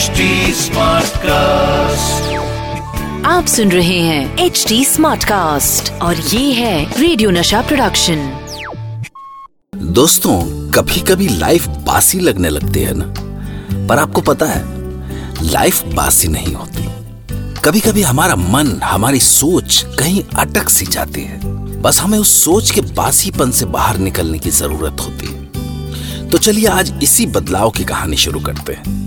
HD cast आप सुन रहे हैं एच डी स्मार्ट कास्ट और ये है रेडियो नशा प्रोडक्शन दोस्तों कभी कभी लाइफ बासी लगने लगती है ना? पर आपको पता है लाइफ बासी नहीं होती। कभी कभी हमारा मन हमारी सोच कहीं अटक सी जाती है। बस हमें उस सोच के बासीपन से बाहर निकलने की ज़रूरत होती है। तो चलिए आज इसी बदलाव की कहानी शुरू करते हैं।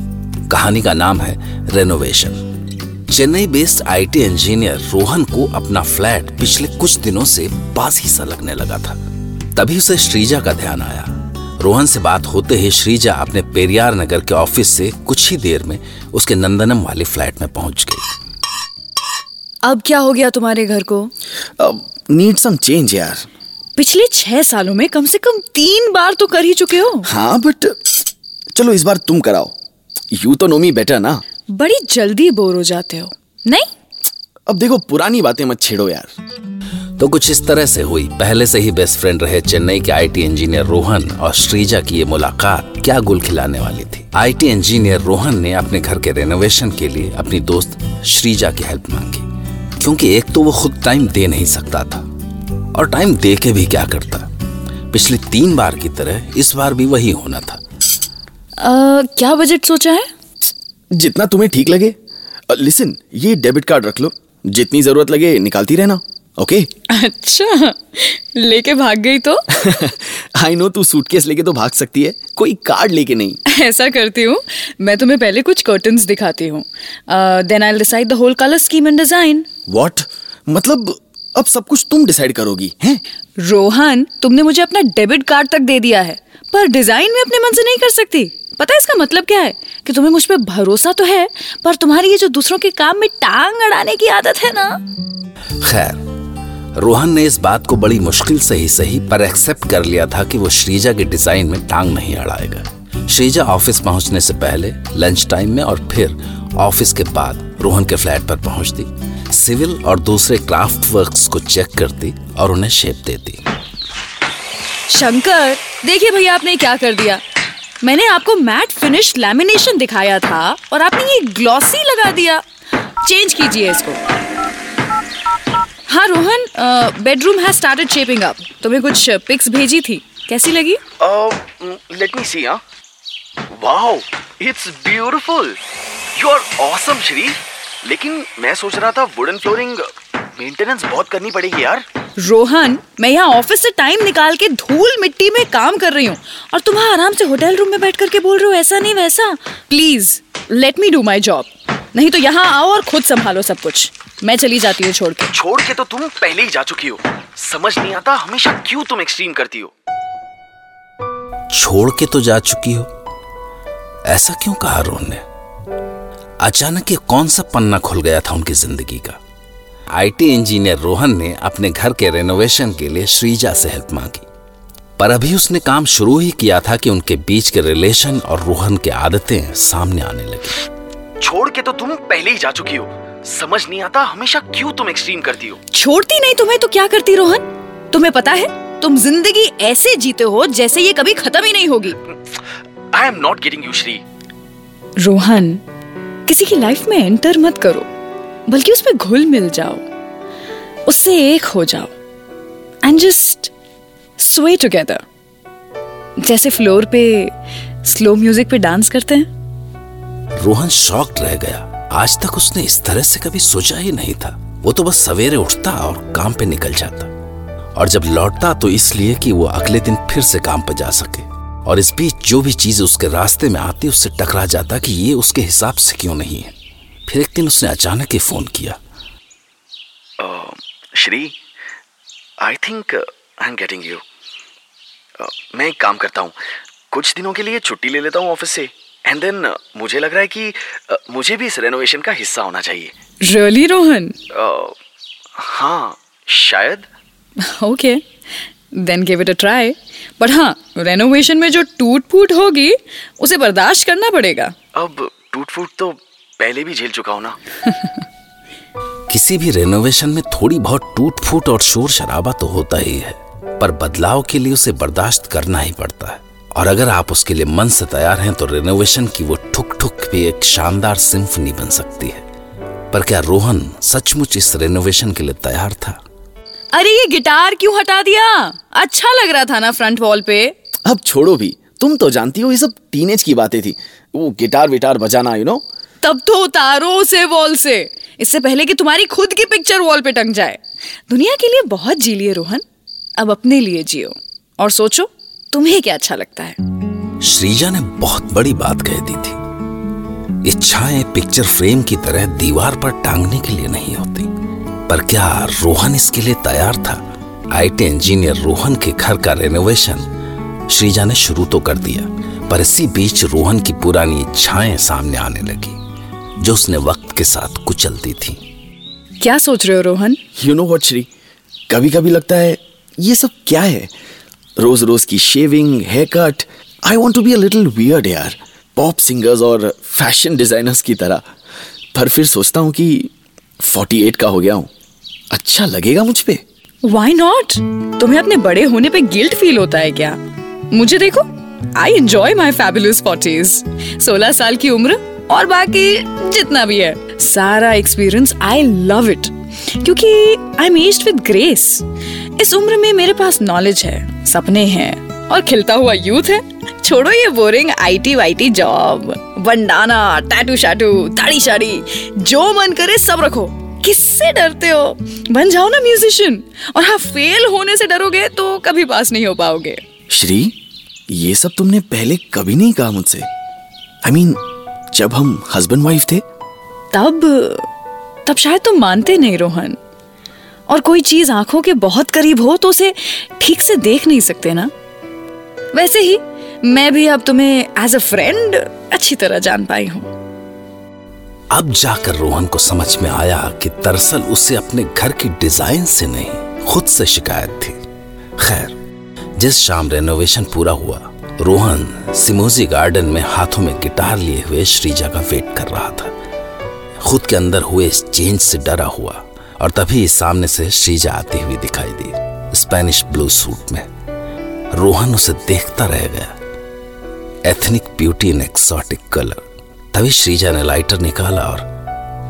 कहानी का नाम है renovation Chennai based IT engineer Rohan को अपना फ्लैट पिछले कुछ दिनों से बासी सा लगने लगा था। तभी उसे श्रीजा का ध्यान आया। रोहन से बात होते ही श्रीजा अपने पेरियार नगर के ऑफ़िस से कुछ ही देर में उसके नंदनम वाले फ्लैट में पहुँच गई। अब क्या हो गया तुम्हारे घर को? नीड सम चेंज यार। पिछले छह सालों में कम से कम तीन बार तो कर ही चुके हो। हाँ बट चलो इस बार तुम कराओ। यू तो नो मी बेटर ना। बड़ी जल्दी बोर हो जाते हो नहीं? अब देखो पुरानी बातें मत छेड़ो यार। तो कुछ इस तरह से हुई। पहले से ही बेस्ट फ्रेंड रहे चेन्नई के आईटी इंजीनियर रोहन और श्रीजा की ये मुलाकात क्या गुल खिलाने वाली थी। आईटी इंजीनियर रोहन ने अपने घर के रेनोवेशन के लिए अपनी दोस्त श्रीजा की हेल्प मांगी। क्योंकि एक तो वो खुद टाइम दे नहीं सकता था और टाइम दे के भी क्या करता। पिछली तीन बार की तरह इस बार भी वही होना था। क्या बजट सोचा है? जितना तुम्हें ठीक लगे। लिसन ये डेबिट कार्ड रख लो। जितनी ज़रूरत लगे निकालती रहना ओके अच्छा लेके भाग गई तो? आई नो तू सूटकेस लेके तो भाग सकती है कोई कार्ड लेके नहीं। ऐसा करती हूँ मैं तुम्हें पहले कुछ कर्टन्स दिखाती हूँ। Then I decide the whole colour scheme and design what मतलब अब सब कुछ तुम डिसाइड करोगी हैं? रोहन तुमने मुझे अपना डेबिट कार्ड तक दे दिया है पर डिज़ाइन में अपने मन से नहीं कर सकती। पता है इसका मतलब क्या है? कि तुम्हें मुझ पे भरोसा तो है पर तुम्हारी ये जो दूसरों के काम में टांग अड़ाने की आदत है ना? खैर रोहन ने इस बात को बड़ी मुश्किल से ही सही पर एक्सेप्ट कर लिया था कि वो श्रीजा के डिज़ाइन में टांग नहीं अड़ाएगा। श्रीजा ऑफ़िस पहुँचने से पहले लंच टाइम में और फिर ऑफ़िस के बाद रोहन के फ्लैट पर पहुँचती सिविल और दूसरे क्राफ्ट वर्क्स को चेक करती और उन्हें शेप देती। शंकर देखिए भैया आपने क्या कर दिया। मैंने आपको मैट फिनिश लैमिनेशन दिखाया था और आपने ये ग्लॉसी लगा दिया। चेंज कीजिए इसको। हाँ Rohan bedroom has started shaping up तुम्हें कुछ पिक्स भेजी थी। कैसी लगी? Let me see wow it's beautiful you are awesome Shree लेकिन मैं सोच रहा था वुडन फ्लोरिंग मेंटेनेंस बहुत करनी पड़ेगी यार। रोहन मैं यहाँ ऑफ़िस से टाइम निकाल के धूल मिट्टी में काम कर रही हूँ और तुम आराम से होटल रूम में बैठ करके बोल रहे हो ऐसा नहीं वैसा। Please let me do my job नहीं तो यहाँ आओ और खुद संभालो सब कुछ। मैं चली जाती हूँ छोड़ के। छोड़ के तो तुम पहले ही जा चुकी हो। समझ नहीं आता हमेशा क्यों तुम एक्सट्रीम करती हो। छोड़ के तो जा चुकी हो। ऐसा क्यों कहा रोहन ने? अचानक ये कौन सा पन्ना खुल गया था उनकी ज़िंदगी का? आईटी इंजीनियर रोहन ने अपने घर के रेनोवेशन के लिए श्रीजा से हेल्प मांगी। पर अभी उसने काम शुरू ही किया था कि उनके बीच के रिलेशन और रोहन की आदतें सामने आने लगी। छोड़ के तो तुम पहले ही जा चुकी हो। समझ नहीं आता हमेशा क्यों तुम एक्सट्रीम करती हो। छोड़ती नहीं तुम्हें तो क्या करती रोहन? तुम्हें पता है तुम ज़िंदगी ऐसे जीते हो जैसे ये कभी खत्म ही नहीं होगी। I am not getting you Shree Rohan किसी की लाइफ में एंटर मत करो। बल्कि उसमें घुल मिल जाओ, उससे एक हो जाओ एंड जस्ट स्वे टुगेदर जैसे फ्लोर पे स्लो म्यूज़िक पे डांस करते हैं। रोहन शॉक्ड रह गया। आज तक उसने इस तरह से कभी सोचा ही नहीं था। वो तो बस सवेरे उठता और काम पे निकल जाता। और जब लौटता तो इसलिए कि वो अगले दिन फिर से काम पर जा सके। और इस बीच जो भी चीज़ उसके रास्ते में आती, उससे टकरा जाता कि ये उसके हिसाब से क्यों नहीं है। फिर एक दिन उसने अचानक ही फ़ोन किया। Shree I think I am getting you मैं एक काम करता हूँ। कुछ दिनों के लिए छुट्टी ले लेता हूँ ऑफ़िस से। एंड देन uh, मुझे लग रहा है कि uh, मुझे भी इस रेनोवेशन का हिस्सा होना चाहिए। रियली रोहन uh, हाँ शायद। Okay then give it a try पर हाँ रेनोवेशन में जो टूट फूट होगी उसे बर्दाश्त करना पड़ेगा। अब टूट फूट तो पहले भी झेल चुका हूँ ना। किसी भी रेनोवेशन में थोड़ी बहुत टूट फूट और शोर शराबा तो होता ही है पर बदलाव के लिए उसे बर्दाश्त करना ही पड़ता है। और अगर आप उसके लिए मन से तैयार हैं तो रेनोवेशन की वो ठुक ठुक भी एक शानदार सिंफनी बन सकती है। पर क्या रोहन सचमुच इस रेनोवेशन के लिए तैयार था? अरे ये गिटार क्यों हटा दिया? अच्छा लग रहा था ना फ्रंट वॉल पे। अब छोड़ो भी तुम तो जानती हो ये सब टीनेज की बातें थी। वो गिटार विटार बजाना यू नो तब तो उतारो उसे वॉल से। इससे पहले कि तुम्हारी खुद की पिक्चर वॉल पे टंग जाए। दुनिया के लिए बहुत जी लिए, रोहन। अब अपने लिए जियो। और सोचो, तुम्हें क्या अच्छा लगता है? श्रीजा ने बहुत बड़ी बात कह दी थी। इच्छाएँ पिक्चर फ्रेम की तरह दीवार पर टांगने के लिए नहीं होती। पर क्या रोहन इसके लिए तैयार था? आईटी इंजीनियर रोहन के घर का रेनोवेशन श्रीजा ने शुरू तो कर दिया, पर इसी बीच रोहन की पुरानी इच्छाएँ सामने आने लगी। जो उसने वक्त के साथ कुचलती थी। क्या सोच रहे हो Rohan? You know what Shri कभी कभी लगता है ये सब क्या है? रोज रोज की shaving hair cut I want to be a little weird यार। पॉप सिंगर्स और फ़ैशन डिजाइनर्स की तरह। पर फिर सोचता हूँ कि 48 का हो गया हूँ। अच्छा लगेगा मुझ पे। वाई नॉट तुम्हें अपने बड़े होने पे गिल्ट फील होता है क्या? मुझे देखो I enjoy my fabulous forties सोलह साल की उम्र और बाकी जितना भी है। सारा एक्सपीरियंस आई लव इट क्योंकि I am aged with grace इस उम्र में मेरे पास नॉलेज है सपने हैं और खिलता हुआ यूथ है। छोड़ो ये बोरिंग आईटी वाईटी जॉब बंडाना टैटू शाटू दाढ़ी शाड़ी जो मन करे सब रखो। किससे डरते हो? बन जाओ ना म्यूजिशियन और हाँ फेल होने से डरोगे तो कभी पास नहीं हो पाओगे। श्री ये सब तुमने पहले कभी नहीं कहा मुझसे। आई I मीन mean, जब हम हस्बैंड वाइफ थे। तब तब शायद तुम मानते नहीं रोहन। और कोई चीज़ आँखों के बहुत करीब हो तो उसे ठीक से देख नहीं सकते ना? वैसे ही मैं भी अब तुम्हें एज अ फ्रेंड अच्छी तरह जान पाई हूँ। अब जाकर रोहन को समझ में आया कि दरअसल उसे अपने घर की डिज़ाइन से नहीं खुद से शिकायत थी। खैर जिस शाम रेनोवेशन पूरा हुआ रोहन सिमोजी गार्डन में हाथों में गिटार लिए हुए श्रीजा का वेट कर रहा था। खुद के अंदर हुए इस चेंज से डरा हुआ और तभी सामने से श्रीजा आती हुई दिखाई दी, स्पेनिश ब्लू सूट में। रोहन उसे देखता रह गया। Ethnic beauty in exotic colour. तभी श्रीजा ने लाइटर निकाला और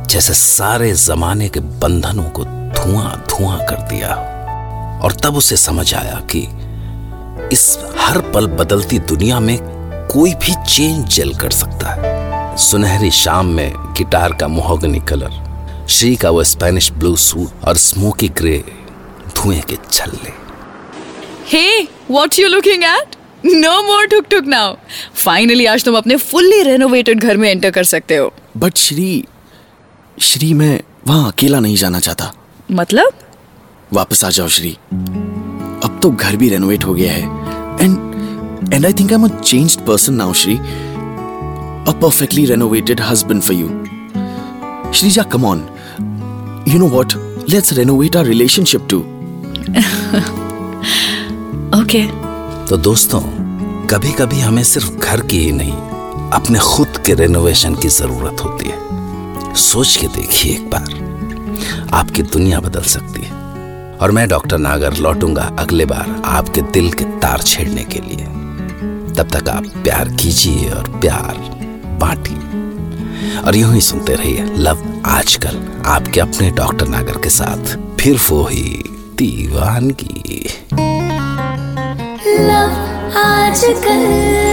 जैसे सारे जमाने के बंधनों को धुआँ धुआँ कर दिया। और तब उसे समझ आया कि इस हर पल बदलती दुनिया में कोई भी चेंज जल कर सकता है। सुनहरी शाम में गिटार का मोहगनी कलर श्री का वो स्पेनिश ब्लू सूट और स्मोकी ग्रे धुएँ के छल्ले। Hey what you looking at no more टुक टुक नाउ फाइनली आज तुम अपने फुल्ली रेनोवेटेड घर में एंटर कर सकते हो। बट श्री श्री मैं वहाँ अकेला नहीं जाना चाहता। मतलब? वापस आ जाओ श्री। अब तो घर भी रेनोवेट हो गया है। And and I think I am a changed person now Shri a perfectly renovated husband for you Shreeja come on you know what let's renovate our relationship too okay तो दोस्तों कभी कभी हमें सिर्फ़ घर की ही नहीं अपने खुद के रेनोवेशन की ज़रूरत होती है। सोच के देखिए एक बार। आपकी दुनिया बदल सकती है। और मैं डॉक्टर नागर लौटूँगा अगले बार आपके दिल के तार छेड़ने के लिए। तब तक आप प्यार कीजिए और प्यार बांटिए। और यूँ ही सुनते रहिए लव आजकल आपके अपने डॉक्टर नागर के साथ। फिर वो ही दीवानगी। आजकल